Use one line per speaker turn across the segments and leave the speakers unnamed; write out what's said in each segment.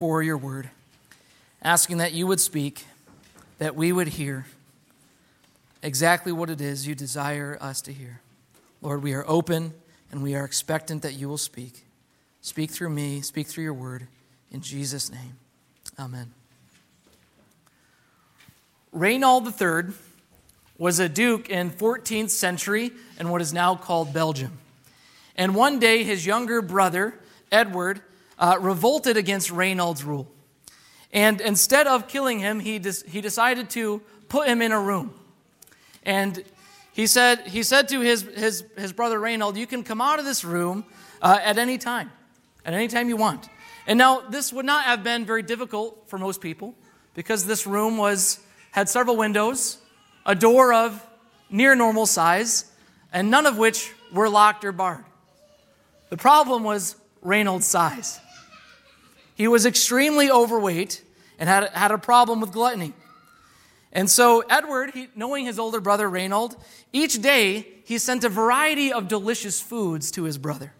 for your word, asking that you would speak, that we would hear exactly what it is you desire us to hear. Lord, we are open and we are expectant that you will speak. Speak through me, speak through your word. In Jesus' name, amen. Reynold III was a duke in 14th century in what is now called Belgium. And one day, his younger brother, Edward, uh, revolted against Reynold's rule. And instead of killing him, he, he decided to put him in a room. And he said, he said to his, his, his brother Reynold, You can come out of this room uh, at any time, at any time you want. And now, this would not have been very difficult for most people because this room was, had several windows, a door of near normal size, and none of which were locked or barred. The problem was Reynold's size. He was extremely overweight and had, had a problem with gluttony. And so, Edward, he, knowing his older brother Reynold, each day he sent a variety of delicious foods to his brother.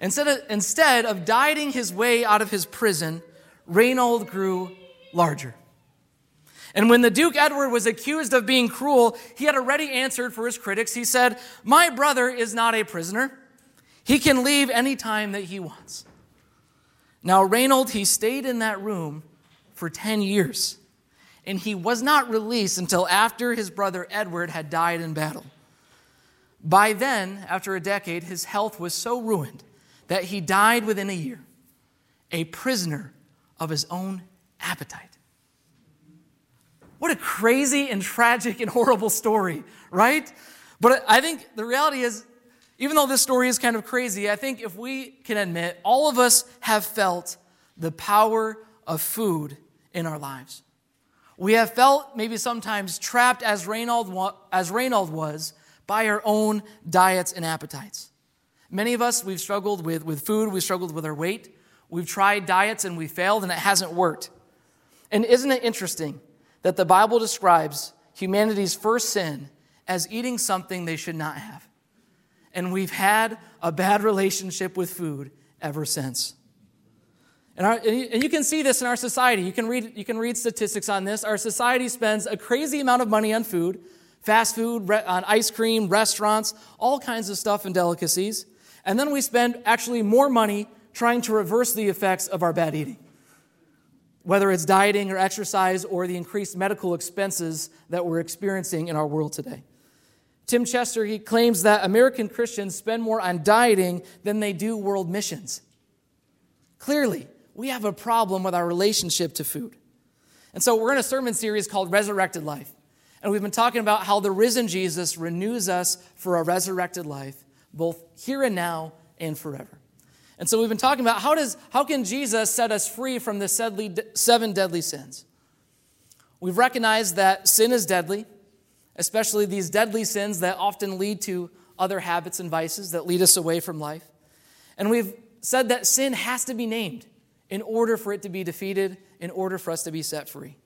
Instead of, instead of dieting his way out of his prison, Reynold grew larger. And when the Duke Edward was accused of being cruel, he had already answered for his critics. He said, My brother is not a prisoner. He can leave any time that he wants. Now, Reynold, he stayed in that room for 10 years, and he was not released until after his brother Edward had died in battle. By then, after a decade, his health was so ruined that he died within a year, a prisoner of his own appetite. What a crazy and tragic and horrible story, right? But I think the reality is even though this story is kind of crazy, I think if we can admit, all of us have felt the power of food in our lives. We have felt maybe sometimes trapped as Reynold, as Reynold was by our own diets and appetites. Many of us, we've struggled with, with food, we've struggled with our weight, we've tried diets and we failed and it hasn't worked. And isn't it interesting that the Bible describes humanity's first sin as eating something they should not have? And we've had a bad relationship with food ever since. And, our, and, you can see this in our society. You can, read, you can read statistics on this. Our society spends a crazy amount of money on food, fast food, re- on ice cream, restaurants, all kinds of stuff and delicacies. And then we spend actually more money trying to reverse the effects of our bad eating, whether it's dieting or exercise or the increased medical expenses that we're experiencing in our world today. Tim Chester, he claims that American Christians spend more on dieting than they do world missions. Clearly, we have a problem with our relationship to food. And so we're in a sermon series called Resurrected Life. And we've been talking about how the risen Jesus renews us for a resurrected life, both here and now and forever. And so we've been talking about how, does, how can Jesus set us free from the seven deadly sins? We've recognized that sin is deadly, especially these deadly sins that often lead to other habits and vices that lead us away from life. And we've said that sin has to be named in order for it to be defeated, in order for us to be set free.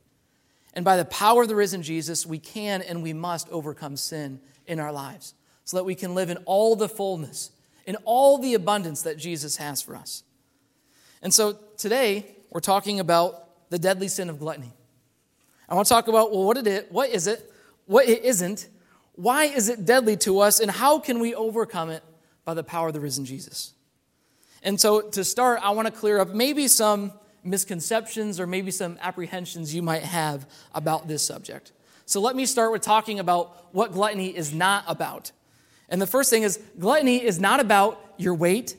And by the power of the risen Jesus, we can and we must overcome sin in our lives so that we can live in all the fullness, in all the abundance that Jesus has for us. And so today, we're talking about the deadly sin of gluttony. I want to talk about, well, what, what is it? What it isn't, why is it deadly to us, and how can we overcome it by the power of the risen Jesus? And so, to start, I want to clear up maybe some misconceptions or maybe some apprehensions you might have about this subject. So, let me start with talking about what gluttony is not about. And the first thing is gluttony is not about your weight,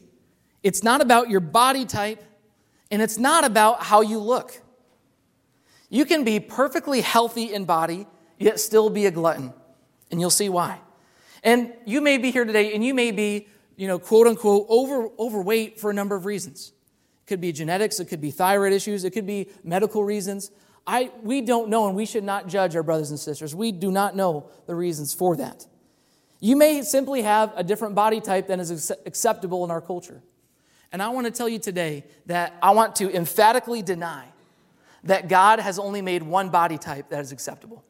it's not about your body type, and it's not about how you look. You can be perfectly healthy in body yet still be a glutton. And you'll see why. And you may be here today and you may be, you know, quote unquote, over, overweight for a number of reasons. It could be genetics, it could be thyroid issues, it could be medical reasons. I, we don't know, and we should not judge our brothers and sisters. We do not know the reasons for that. You may simply have a different body type than is acceptable in our culture. And I want to tell you today that I want to emphatically deny that God has only made one body type that is acceptable.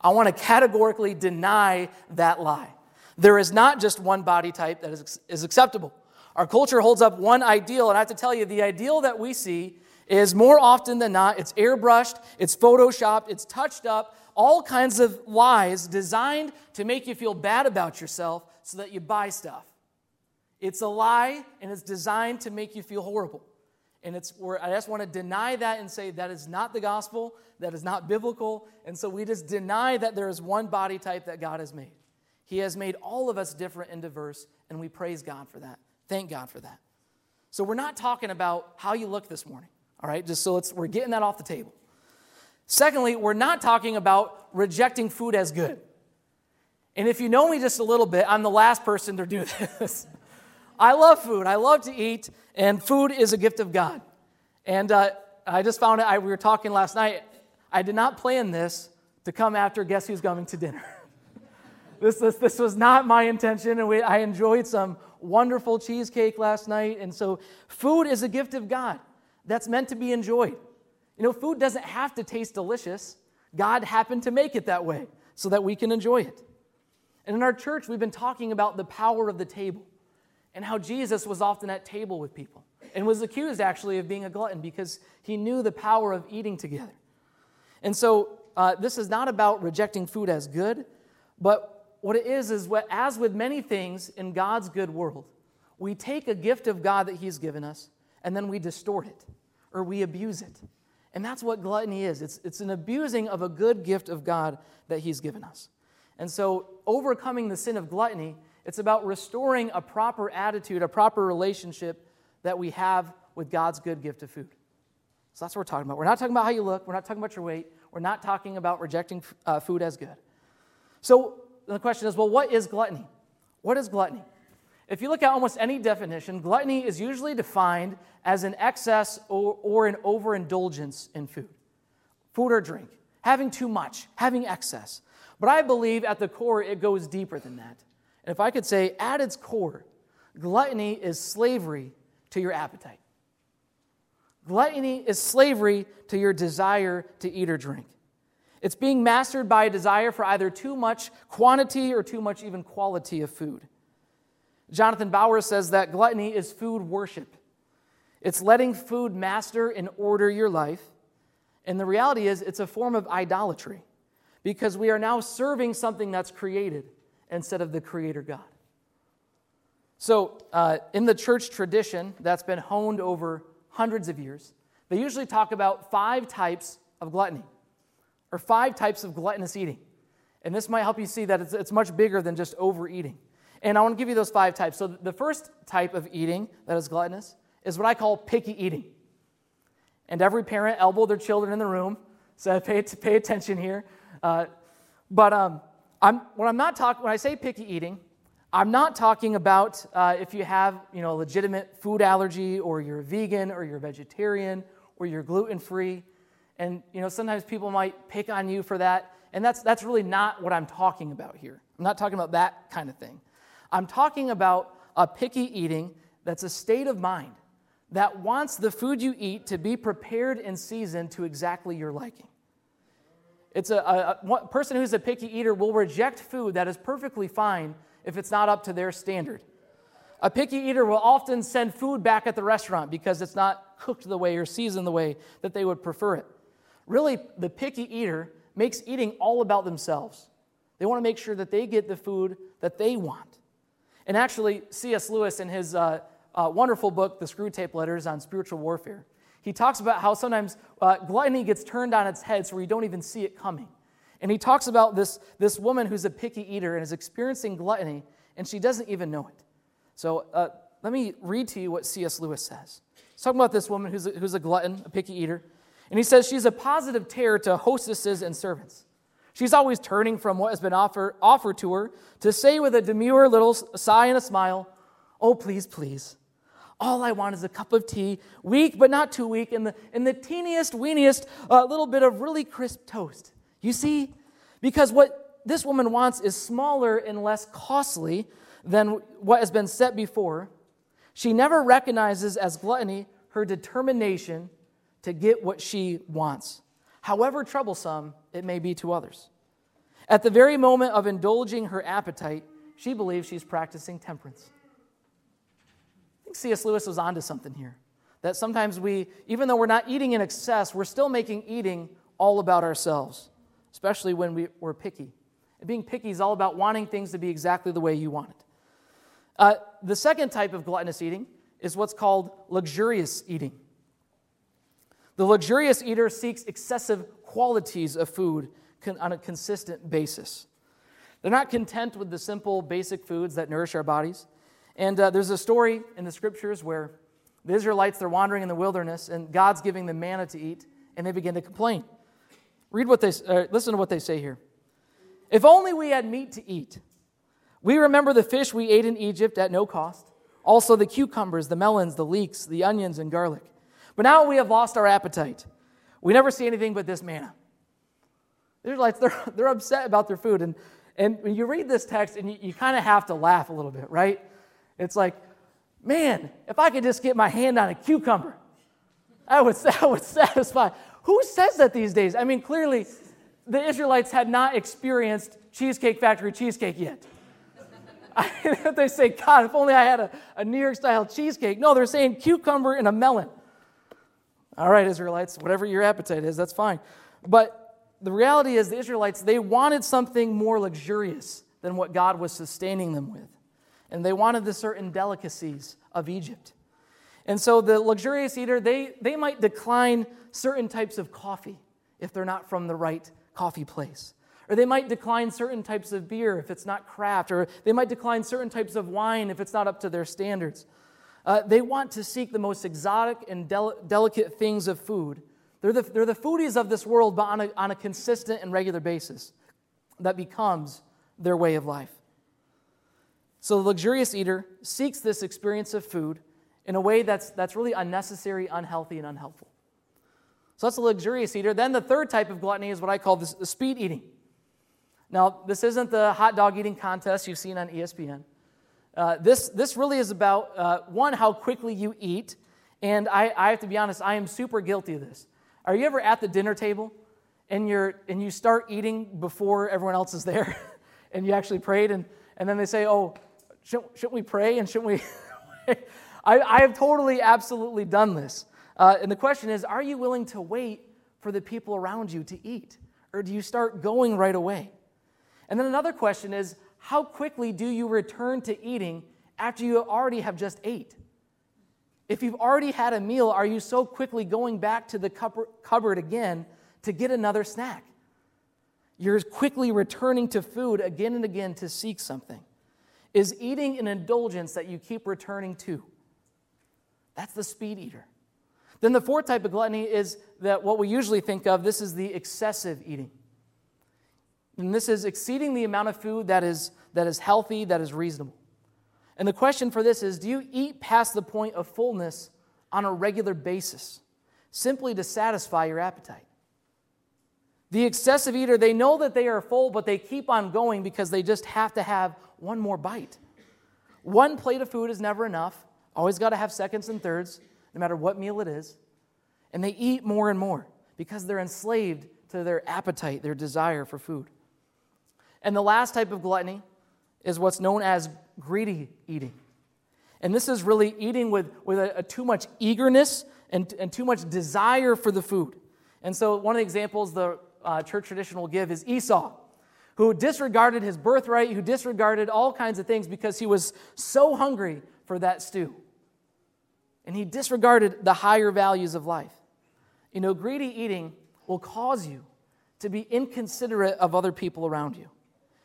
I want to categorically deny that lie. There is not just one body type that is, is acceptable. Our culture holds up one ideal, and I have to tell you, the ideal that we see is more often than not, it's airbrushed, it's photoshopped, it's touched up, all kinds of lies designed to make you feel bad about yourself so that you buy stuff. It's a lie, and it's designed to make you feel horrible. And it's where I just want to deny that and say that is not the gospel, that is not biblical. And so we just deny that there is one body type that God has made. He has made all of us different and diverse, and we praise God for that. Thank God for that. So we're not talking about how you look this morning, all right? Just so let's, we're getting that off the table. Secondly, we're not talking about rejecting food as good. And if you know me just a little bit, I'm the last person to do this. I love food. I love to eat, and food is a gift of God. And uh, I just found it, I, we were talking last night. I did not plan this to come after Guess Who's Coming to Dinner. this, this, this was not my intention, and we, I enjoyed some wonderful cheesecake last night. And so, food is a gift of God that's meant to be enjoyed. You know, food doesn't have to taste delicious, God happened to make it that way so that we can enjoy it. And in our church, we've been talking about the power of the table and how Jesus was often at table with people and was accused actually of being a glutton because he knew the power of eating together. And so uh, this is not about rejecting food as good, but what it is is what, as with many things in God's good world, we take a gift of God that He's given us and then we distort it or we abuse it. And that's what gluttony is it's, it's an abusing of a good gift of God that He's given us. And so, overcoming the sin of gluttony it's about restoring a proper attitude, a proper relationship that we have with God's good gift of food. So that's what we're talking about. We're not talking about how you look. We're not talking about your weight. We're not talking about rejecting uh, food as good. So the question is well, what is gluttony? What is gluttony? If you look at almost any definition, gluttony is usually defined as an excess or, or an overindulgence in food, food or drink, having too much, having excess. But I believe at the core it goes deeper than that. And if I could say, at its core, gluttony is slavery to your appetite. Gluttony is slavery to your desire to eat or drink. It's being mastered by a desire for either too much quantity or too much even quality of food. Jonathan Bauer says that gluttony is food worship. It's letting food master and order your life. And the reality is, it's a form of idolatry because we are now serving something that's created instead of the Creator God. So, uh, in the church tradition that's been honed over hundreds of years, they usually talk about five types of gluttony or five types of gluttonous eating. And this might help you see that it's, it's much bigger than just overeating. And I want to give you those five types. So, the first type of eating that is gluttonous is what I call picky eating. And every parent elbowed their children in the room, so pay, pay attention here. Uh, but um, I'm, when I'm not talking, when I say picky eating, I'm not talking about uh, if you have, you know, legitimate food allergy or you're a vegan or you're vegetarian or you're gluten free. And, you know, sometimes people might pick on you for that. And that's, that's really not what I'm talking about here. I'm not talking about that kind of thing. I'm talking about a picky eating that's a state of mind that wants the food you eat to be prepared and seasoned to exactly your liking. It's a, a, a person who's a picky eater will reject food that is perfectly fine if it's not up to their standard. A picky eater will often send food back at the restaurant because it's not cooked the way or seasoned the way that they would prefer it. Really, the picky eater makes eating all about themselves. They want to make sure that they get the food that they want. And actually, C.S. Lewis, in his uh, uh, wonderful book, The Screwtape Letters on Spiritual Warfare, he talks about how sometimes uh, gluttony gets turned on its head so you don't even see it coming. And he talks about this, this woman who's a picky eater and is experiencing gluttony, and she doesn't even know it. So uh, let me read to you what C.S. Lewis says. He's talking about this woman who's a, who's a glutton, a picky eater. And he says she's a positive terror to hostesses and servants. She's always turning from what has been offer, offered to her to say with a demure little sigh and a smile, Oh, please, please. All I want is a cup of tea, weak but not too weak, and the, and the teeniest, weeniest uh, little bit of really crisp toast. You see? Because what this woman wants is smaller and less costly than what has been set before. She never recognizes as gluttony her determination to get what she wants, however troublesome it may be to others. At the very moment of indulging her appetite, she believes she's practicing temperance. I think C.S. Lewis was onto something here. That sometimes we, even though we're not eating in excess, we're still making eating all about ourselves, especially when we, we're picky. And being picky is all about wanting things to be exactly the way you want it. Uh, the second type of gluttonous eating is what's called luxurious eating. The luxurious eater seeks excessive qualities of food on a consistent basis. They're not content with the simple, basic foods that nourish our bodies. And uh, there's a story in the scriptures where the Israelites, they're wandering in the wilderness, and God's giving them manna to eat, and they begin to complain. Read what they, uh, listen to what they say here. If only we had meat to eat. We remember the fish we ate in Egypt at no cost, also the cucumbers, the melons, the leeks, the onions, and garlic. But now we have lost our appetite. We never see anything but this manna. The Israelites, they're, they're upset about their food. And, and when you read this text, and you, you kind of have to laugh a little bit, right? It's like, man, if I could just get my hand on a cucumber, that would, that would satisfy. Who says that these days? I mean, clearly, the Israelites had not experienced Cheesecake Factory cheesecake yet. They say, God, if only I had a, a New York style cheesecake. No, they're saying cucumber and a melon. All right, Israelites, whatever your appetite is, that's fine. But the reality is, the Israelites, they wanted something more luxurious than what God was sustaining them with and they wanted the certain delicacies of Egypt. And so the luxurious eater, they, they might decline certain types of coffee if they're not from the right coffee place. Or they might decline certain types of beer if it's not craft. Or they might decline certain types of wine if it's not up to their standards. Uh, they want to seek the most exotic and del- delicate things of food. They're the, they're the foodies of this world, but on a, on a consistent and regular basis. That becomes their way of life. So the luxurious eater seeks this experience of food in a way that's, that's really unnecessary, unhealthy, and unhelpful. So that's a luxurious eater. Then the third type of gluttony is what I call the, the speed eating. Now, this isn't the hot dog eating contest you've seen on ESPN. Uh, this, this really is about, uh, one, how quickly you eat. And I, I have to be honest, I am super guilty of this. Are you ever at the dinner table and, you're, and you start eating before everyone else is there? and you actually prayed, and, and then they say, oh, shouldn't, shouldn't we pray and shouldn't we? I, I, have totally, absolutely done this. Uh, and the question is are you willing to wait for the people around you to eat? Or do you start going right away? And then another question is how quickly do you return to eating after you already have just ate? If you've already had a meal, are you so quickly going back to the cupboard again to get another snack? You're quickly returning to food again and again to seek something. Is eating an indulgence that you keep returning to? That's the speed eater. Then the fourth type of gluttony is that what we usually think of this is the excessive eating. And this is exceeding the amount of food that is, that is healthy, that is reasonable. And the question for this is do you eat past the point of fullness on a regular basis simply to satisfy your appetite? The excessive eater, they know that they are full, but they keep on going because they just have to have one more bite. One plate of food is never enough. Always got to have seconds and thirds, no matter what meal it is. And they eat more and more because they're enslaved to their appetite, their desire for food. And the last type of gluttony is what's known as greedy eating. And this is really eating with, with a, a too much eagerness and, and too much desire for the food. And so, one of the examples the uh, church tradition will give is Esau who disregarded his birthright, who disregarded all kinds of things because he was so hungry for that stew. And he disregarded the higher values of life. You know, greedy eating will cause you to be inconsiderate of other people around you.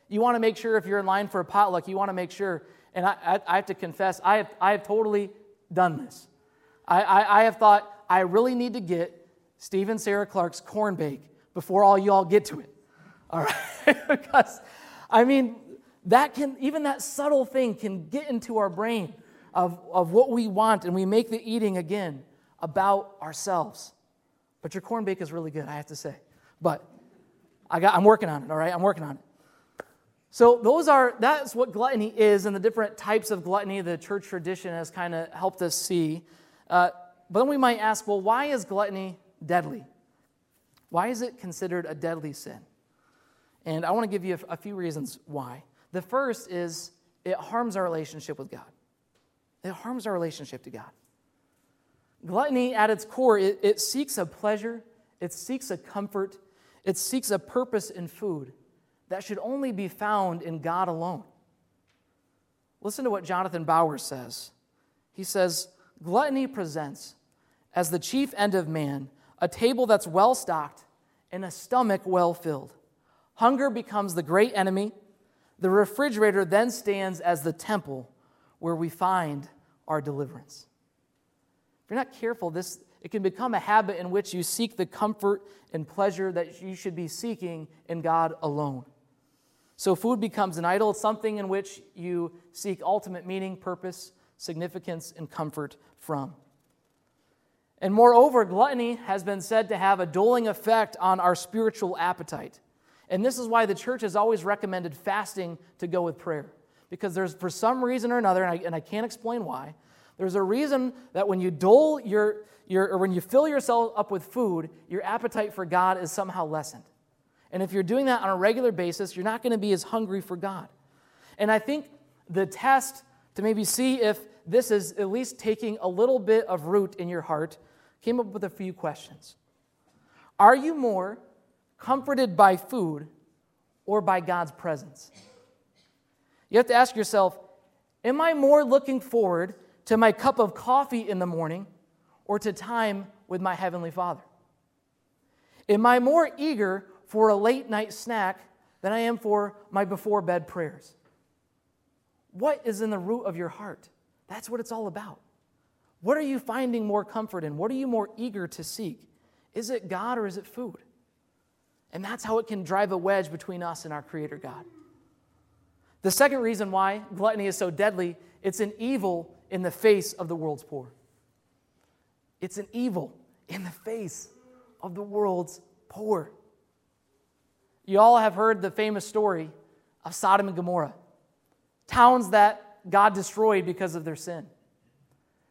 You want to make sure if you're in line for a potluck, you want to make sure, and I, I, I have to confess, I have, I have totally done this. I, I, I have thought, I really need to get Stephen Sarah Clark's corn bake before all y'all get to it. All right? because, I mean, that can, even that subtle thing can get into our brain of, of what we want, and we make the eating again about ourselves. But your corn bake is really good, I have to say. But I got, I'm working on it, all right? I'm working on it. So those are that's what gluttony is, and the different types of gluttony the church tradition has kind of helped us see. Uh, but then we might ask, well, why is gluttony deadly? Why is it considered a deadly sin? And I want to give you a, a few reasons why. The first is it harms our relationship with God. It harms our relationship to God. Gluttony, at its core, it, it seeks a pleasure, it seeks a comfort, it seeks a purpose in food that should only be found in God alone. Listen to what Jonathan Bowers says. He says, Gluttony presents, as the chief end of man, a table that's well stocked and a stomach well filled. Hunger becomes the great enemy. The refrigerator then stands as the temple where we find our deliverance. If you're not careful, this it can become a habit in which you seek the comfort and pleasure that you should be seeking in God alone. So food becomes an idol, something in which you seek ultimate meaning, purpose, significance, and comfort from. And moreover, gluttony has been said to have a dulling effect on our spiritual appetite. And this is why the church has always recommended fasting to go with prayer. Because there's, for some reason or another, and I, and I can't explain why, there's a reason that when you dull your, your, or when you fill yourself up with food, your appetite for God is somehow lessened. And if you're doing that on a regular basis, you're not going to be as hungry for God. And I think the test to maybe see if this is at least taking a little bit of root in your heart came up with a few questions. Are you more comforted by food or by God's presence? You have to ask yourself Am I more looking forward to my cup of coffee in the morning or to time with my Heavenly Father? Am I more eager for a late night snack than I am for my before bed prayers? What is in the root of your heart? That's what it's all about. What are you finding more comfort in? What are you more eager to seek? Is it God or is it food? And that's how it can drive a wedge between us and our Creator God. The second reason why gluttony is so deadly, it's an evil in the face of the world's poor. It's an evil in the face of the world's poor. You all have heard the famous story of Sodom and Gomorrah, towns that God destroyed because of their sin.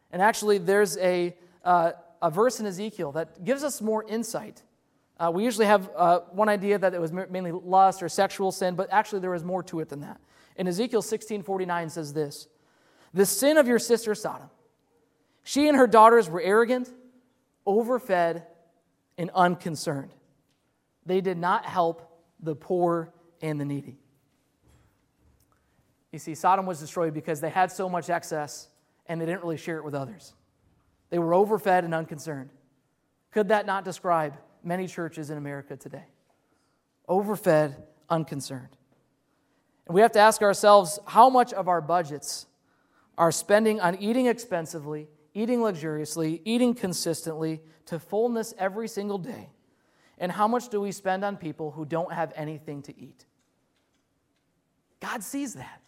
And actually, there's a, uh, a verse in Ezekiel that gives us more insight. Uh, we usually have uh, one idea that it was mainly lust or sexual sin, but actually, there is more to it than that. In Ezekiel 16:49 says this the sin of your sister Sodom. She and her daughters were arrogant, overfed, and unconcerned. They did not help the poor and the needy. You see, Sodom was destroyed because they had so much excess and they didn't really share it with others. They were overfed and unconcerned. Could that not describe many churches in America today? Overfed, unconcerned. We have to ask ourselves how much of our budgets are spending on eating expensively, eating luxuriously, eating consistently to fullness every single day? And how much do we spend on people who don't have anything to eat? God sees that.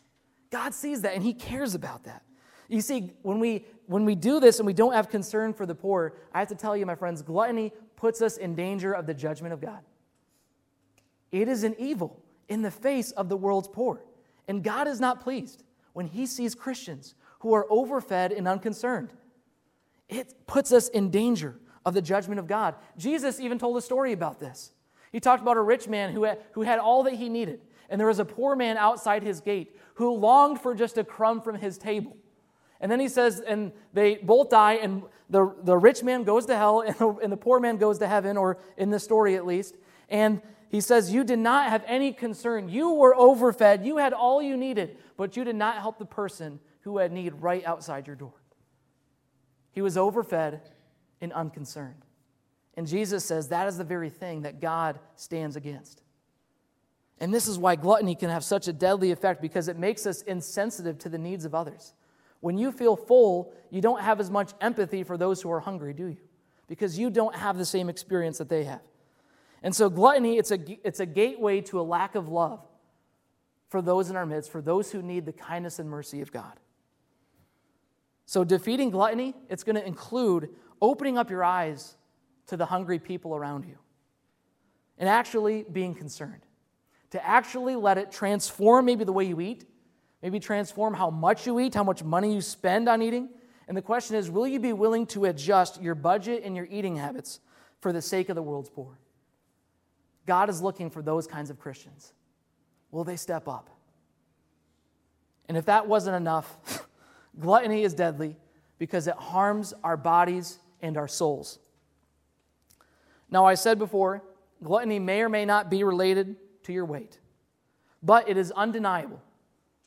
God sees that and He cares about that. You see, when we, when we do this and we don't have concern for the poor, I have to tell you, my friends, gluttony puts us in danger of the judgment of God. It is an evil in the face of the world's poor. And God is not pleased when he sees Christians who are overfed and unconcerned. It puts us in danger of the judgment of God. Jesus even told a story about this. He talked about a rich man who had, who had all that he needed, and there was a poor man outside his gate who longed for just a crumb from his table. And then he says, and they both die, and the, the rich man goes to hell, and the, and the poor man goes to heaven, or in this story at least. And he says, You did not have any concern. You were overfed. You had all you needed, but you did not help the person who had need right outside your door. He was overfed and unconcerned. And Jesus says that is the very thing that God stands against. And this is why gluttony can have such a deadly effect because it makes us insensitive to the needs of others. When you feel full, you don't have as much empathy for those who are hungry, do you? Because you don't have the same experience that they have. And so, gluttony, it's a, it's a gateway to a lack of love for those in our midst, for those who need the kindness and mercy of God. So, defeating gluttony, it's going to include opening up your eyes to the hungry people around you and actually being concerned. To actually let it transform maybe the way you eat, maybe transform how much you eat, how much money you spend on eating. And the question is will you be willing to adjust your budget and your eating habits for the sake of the world's poor? God is looking for those kinds of Christians. Will they step up? And if that wasn't enough, Gluttony is deadly because it harms our bodies and our souls. Now, I said before, gluttony may or may not be related to your weight, but it is undeniable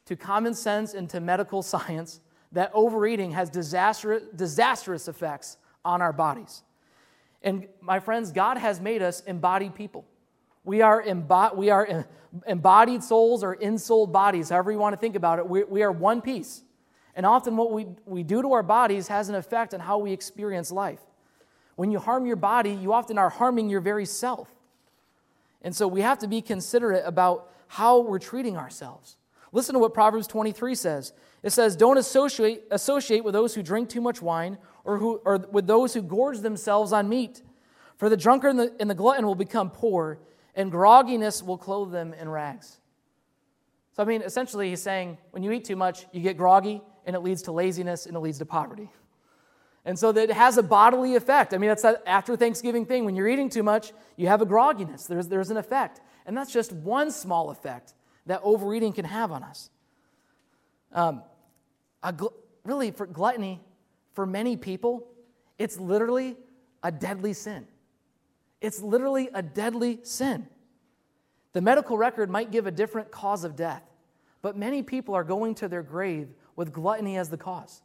to common sense and to medical science that overeating has disastrous, disastrous effects on our bodies. And my friends, God has made us embodied people. We are, we are embodied souls or ensouled bodies, however you want to think about it. We, we are one piece. And often what we, we do to our bodies has an effect on how we experience life. When you harm your body, you often are harming your very self. And so we have to be considerate about how we're treating ourselves. Listen to what Proverbs 23 says. It says, Don't associate, associate with those who drink too much wine or, who, or with those who gorge themselves on meat. For the drunkard and the, and the glutton will become poor, and grogginess will clothe them in rags. So, I mean, essentially, he's saying when you eat too much, you get groggy, and it leads to laziness, and it leads to poverty. And so that it has a bodily effect. I mean, that's that after Thanksgiving thing. When you're eating too much, you have a grogginess. There's, there's an effect. And that's just one small effect that overeating can have on us. Um, gl- really, for gluttony, for many people, it's literally a deadly sin. It's literally a deadly sin. The medical record might give a different cause of death, but many people are going to their grave with gluttony as the cause.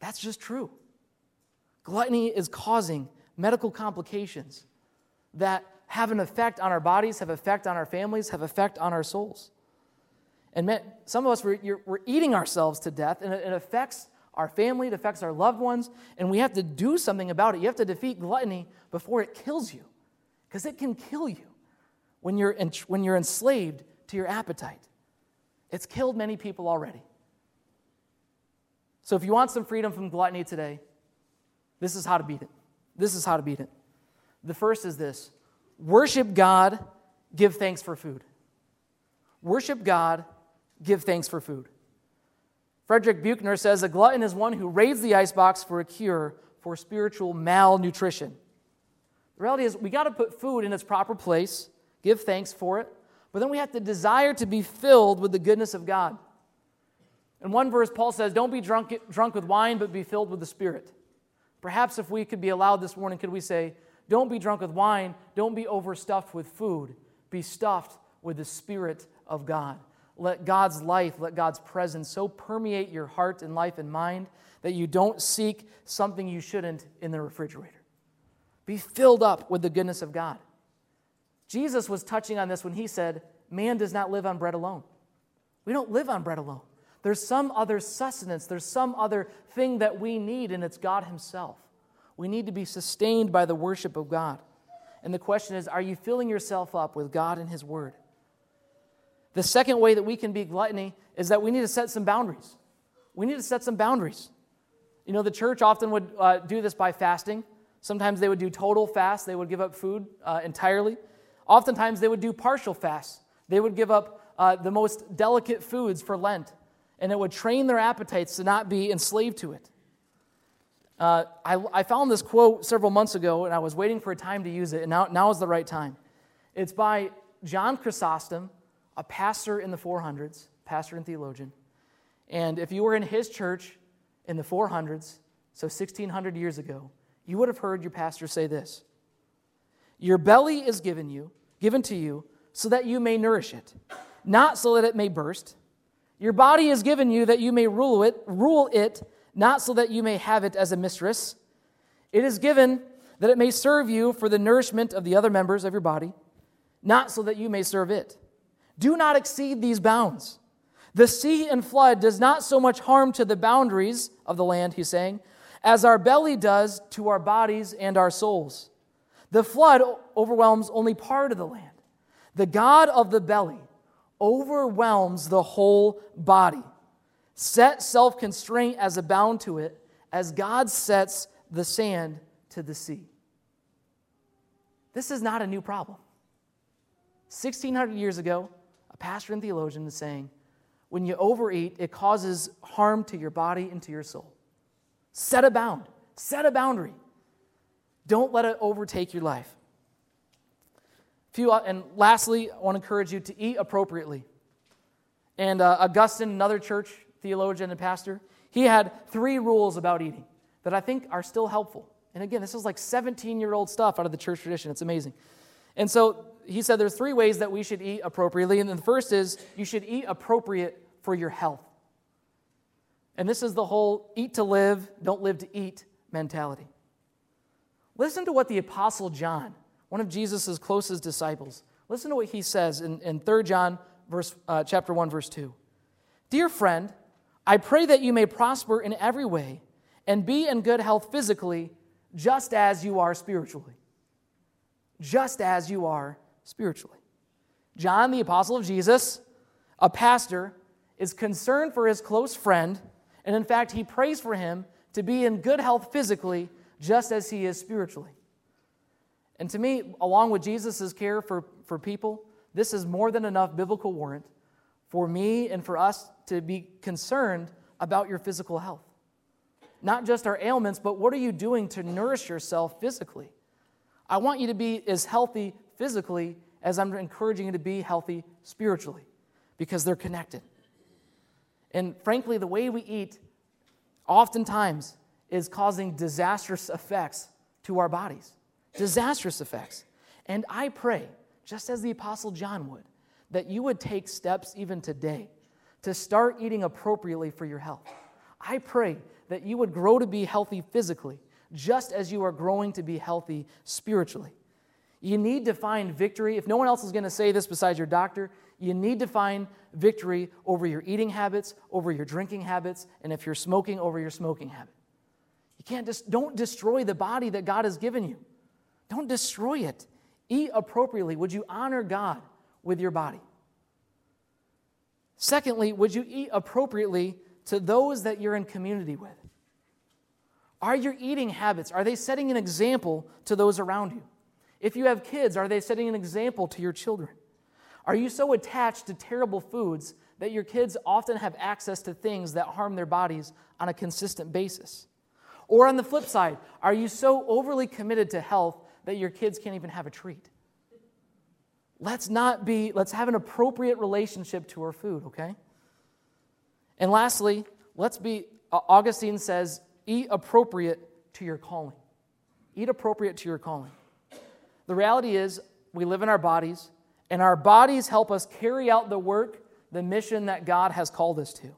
That's just true. Gluttony is causing medical complications that have an effect on our bodies, have effect on our families, have effect on our souls. And some of us, we're, we're eating ourselves to death, and it, it affects our family, it affects our loved ones, and we have to do something about it. You have to defeat gluttony before it kills you, because it can kill you when you're, when you're enslaved to your appetite. It's killed many people already. So if you want some freedom from gluttony today, this is how to beat it. This is how to beat it. The first is this worship God, give thanks for food. Worship God, give thanks for food. Frederick Buechner says a glutton is one who raids the icebox for a cure for spiritual malnutrition. The reality is, we got to put food in its proper place, give thanks for it, but then we have to desire to be filled with the goodness of God. In one verse, Paul says, Don't be drunk, drunk with wine, but be filled with the Spirit. Perhaps if we could be allowed this morning, could we say, Don't be drunk with wine, don't be overstuffed with food, be stuffed with the Spirit of God. Let God's life, let God's presence so permeate your heart and life and mind that you don't seek something you shouldn't in the refrigerator. Be filled up with the goodness of God. Jesus was touching on this when he said, Man does not live on bread alone. We don't live on bread alone. There's some other sustenance, there's some other thing that we need, and it's God Himself. We need to be sustained by the worship of God. And the question is are you filling yourself up with God and His Word? The second way that we can be gluttony is that we need to set some boundaries. We need to set some boundaries. You know, the church often would uh, do this by fasting. Sometimes they would do total fast, they would give up food uh, entirely. Oftentimes they would do partial fasts, They would give up uh, the most delicate foods for Lent, and it would train their appetites to not be enslaved to it. Uh, I, I, found this quote several months ago, and I was waiting for a time to use it, and now, now is the right time. It's by John Chrysostom, a pastor in the 400s, pastor and theologian. And if you were in his church in the 400s, so 1600 years ago, you would have heard your pastor say this Your belly is given you, given to you, so that you may nourish it, not so that it may burst. Your body is given you that you may rule it, rule it, not so that you may have it as a mistress. It is given that it may serve you for the nourishment of the other members of your body, not so that you may serve it. Do not exceed these bounds. The sea and flood does not so much harm to the boundaries of the land, he's saying, as our belly does to our bodies and our souls. The flood overwhelms only part of the land. The God of the belly overwhelms the whole body. Set self constraint as a bound to it, as God sets the sand to the sea. This is not a new problem. 1600 years ago, a pastor and theologian is saying, when you overeat, it causes harm to your body and to your soul. Set a bound, set a boundary. Don't let it overtake your life. Few, and lastly, I want to encourage you to eat appropriately. And uh, Augustine, another church theologian and pastor, he had three rules about eating that I think are still helpful. And again, this is like 17 year old stuff out of the church tradition. It's amazing. And so he said there's three ways that we should eat appropriately. And the first is you should eat appropriate for your health. And this is the whole eat to live, don't live to eat mentality. Listen to what the Apostle John, one of Jesus' closest disciples, listen to what he says in, in 3 John verse, uh, chapter 1, verse 2. Dear friend, I pray that you may prosper in every way and be in good health physically, just as you are spiritually. Just as you are spiritually. John, the apostle of Jesus, a pastor, is concerned for his close friend, and in fact, he prays for him to be in good health physically, just as he is spiritually. And to me, along with Jesus' care for, for people, this is more than enough biblical warrant for me and for us to be concerned about your physical health. Not just our ailments, but what are you doing to nourish yourself physically? I want you to be as healthy physically as I'm encouraging you to be healthy spiritually because they're connected. And frankly, the way we eat oftentimes is causing disastrous effects to our bodies. Disastrous effects. And I pray just as the Apostle John would, that you would take steps even today to start eating appropriately for your health. I pray that you would grow to be healthy physically, just as you are growing to be healthy spiritually. You need to find victory. If no one else is going to say this besides your doctor, you need to find victory over your eating habits, over your drinking habits, and if you're smoking, over your smoking habit. You can't just don't destroy the body that God has given you. Don't destroy it. Eat appropriately. Would you honor God with your body? Secondly, would you eat appropriately to those that you're in community with? Are your eating habits, are they setting an example to those around you? If you have kids, are they setting an example to your children? Are you so attached to terrible foods that your kids often have access to things that harm their bodies on a consistent basis? Or on the flip side, are you so overly committed to health that your kids can't even have a treat. Let's not be, let's have an appropriate relationship to our food, okay? And lastly, let's be, Augustine says, eat appropriate to your calling. Eat appropriate to your calling. The reality is, we live in our bodies, and our bodies help us carry out the work, the mission that God has called us to.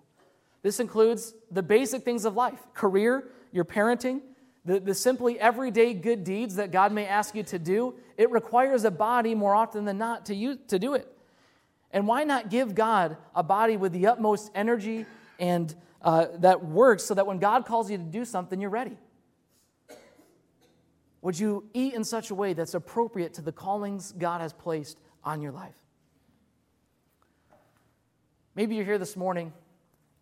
This includes the basic things of life career, your parenting, the, the simply everyday good deeds that God may ask you to do, it requires a body more often than not to, use, to do it. And why not give God a body with the utmost energy and uh, that works so that when God calls you to do something, you're ready? Would you eat in such a way that's appropriate to the callings God has placed on your life? Maybe you're here this morning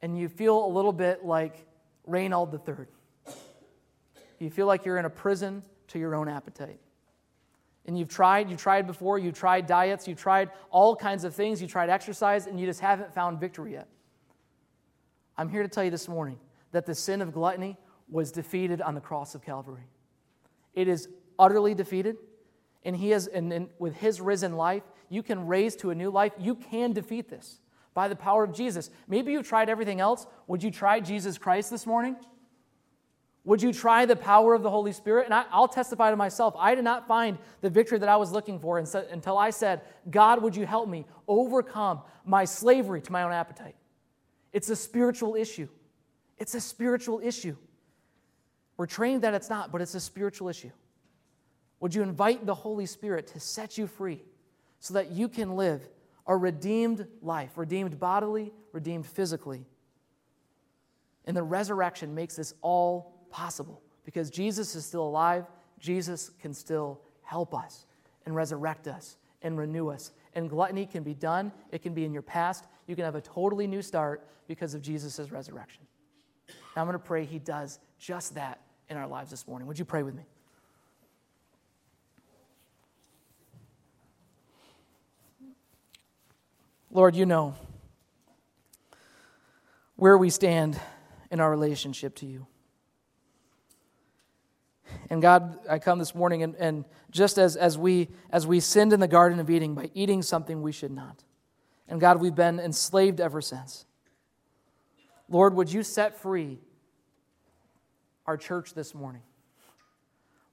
and you feel a little bit like Reynold III. You feel like you're in a prison to your own appetite. And you've tried, you tried before, you tried diets, you tried all kinds of things, you tried exercise, and you just haven't found victory yet. I'm here to tell you this morning that the sin of gluttony was defeated on the cross of Calvary. It is utterly defeated, and he has, and, and with his risen life, you can raise to a new life. You can defeat this by the power of Jesus. Maybe you've tried everything else. Would you try Jesus Christ this morning? Would you try the power of the Holy Spirit? And I, will testify to myself. I did not find the victory that I was looking for until I said, God, would you help me overcome my slavery to my own appetite? It's a spiritual issue. It's a spiritual issue. We're trained that it's not, but it's a spiritual issue. Would you invite the Holy Spirit to set you free so that you can live a redeemed life, redeemed bodily, redeemed physically? And the resurrection makes this all possible because Jesus is still alive. Jesus can still help us and resurrect us and renew us. And gluttony can be done, it can be in your past. You can have a totally new start because of Jesus' resurrection. Now I'm going to pray He does just that in our lives this morning. Would you pray with me? Lord, you know where we stand in our relationship to you. And God, I come this morning and, and just as, as, we, as we sinned in the Garden of Eden by eating something we should not. And God, we've been enslaved ever since. Lord, would you set free our church this morning.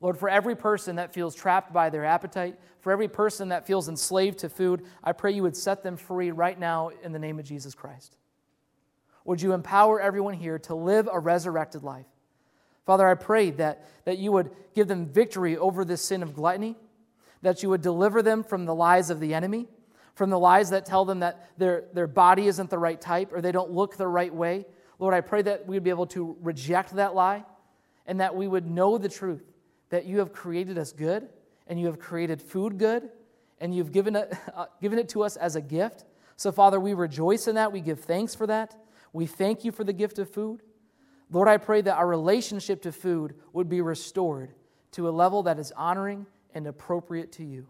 Lord, for every person that feels trapped by their appetite, for every person that feels enslaved to food, I pray you would set them free right now in the name of Jesus Christ. Would you empower everyone here to live a resurrected life? Father, I pray that, that you would give them victory over this sin of gluttony, that you would deliver them from the lies of the enemy, from the lies that tell them that their, their body isn't the right type or they don't look the right way. Lord, I pray that we'd be able to reject that lie and that we would know the truth that you have created us good and you have created food good and you've given it, uh, given it to us as a gift. So, Father, we rejoice in that. We give thanks for that. We thank you for the gift of food. Lord, I pray that our relationship to food would be restored to a level that is honoring and appropriate to you.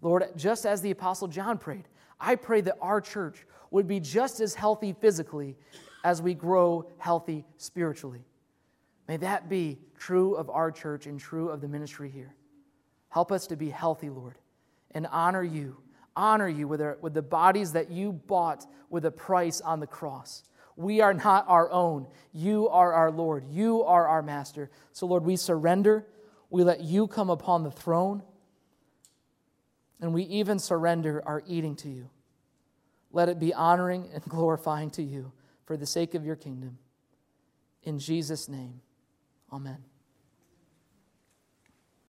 Lord, just as the Apostle John prayed, I pray that our church would be just as healthy physically as we grow healthy spiritually. May that be true of our church and true of the ministry here. Help us to be healthy, Lord, and honor you. Honor you with, our, with the bodies that you bought with a price on the cross. We are not our own. You are our Lord. You are our master. So, Lord, we surrender. We let you come upon the throne. And we even surrender our eating to you. Let it be honoring and glorifying to you for the sake of your kingdom. In Jesus' name. Amen.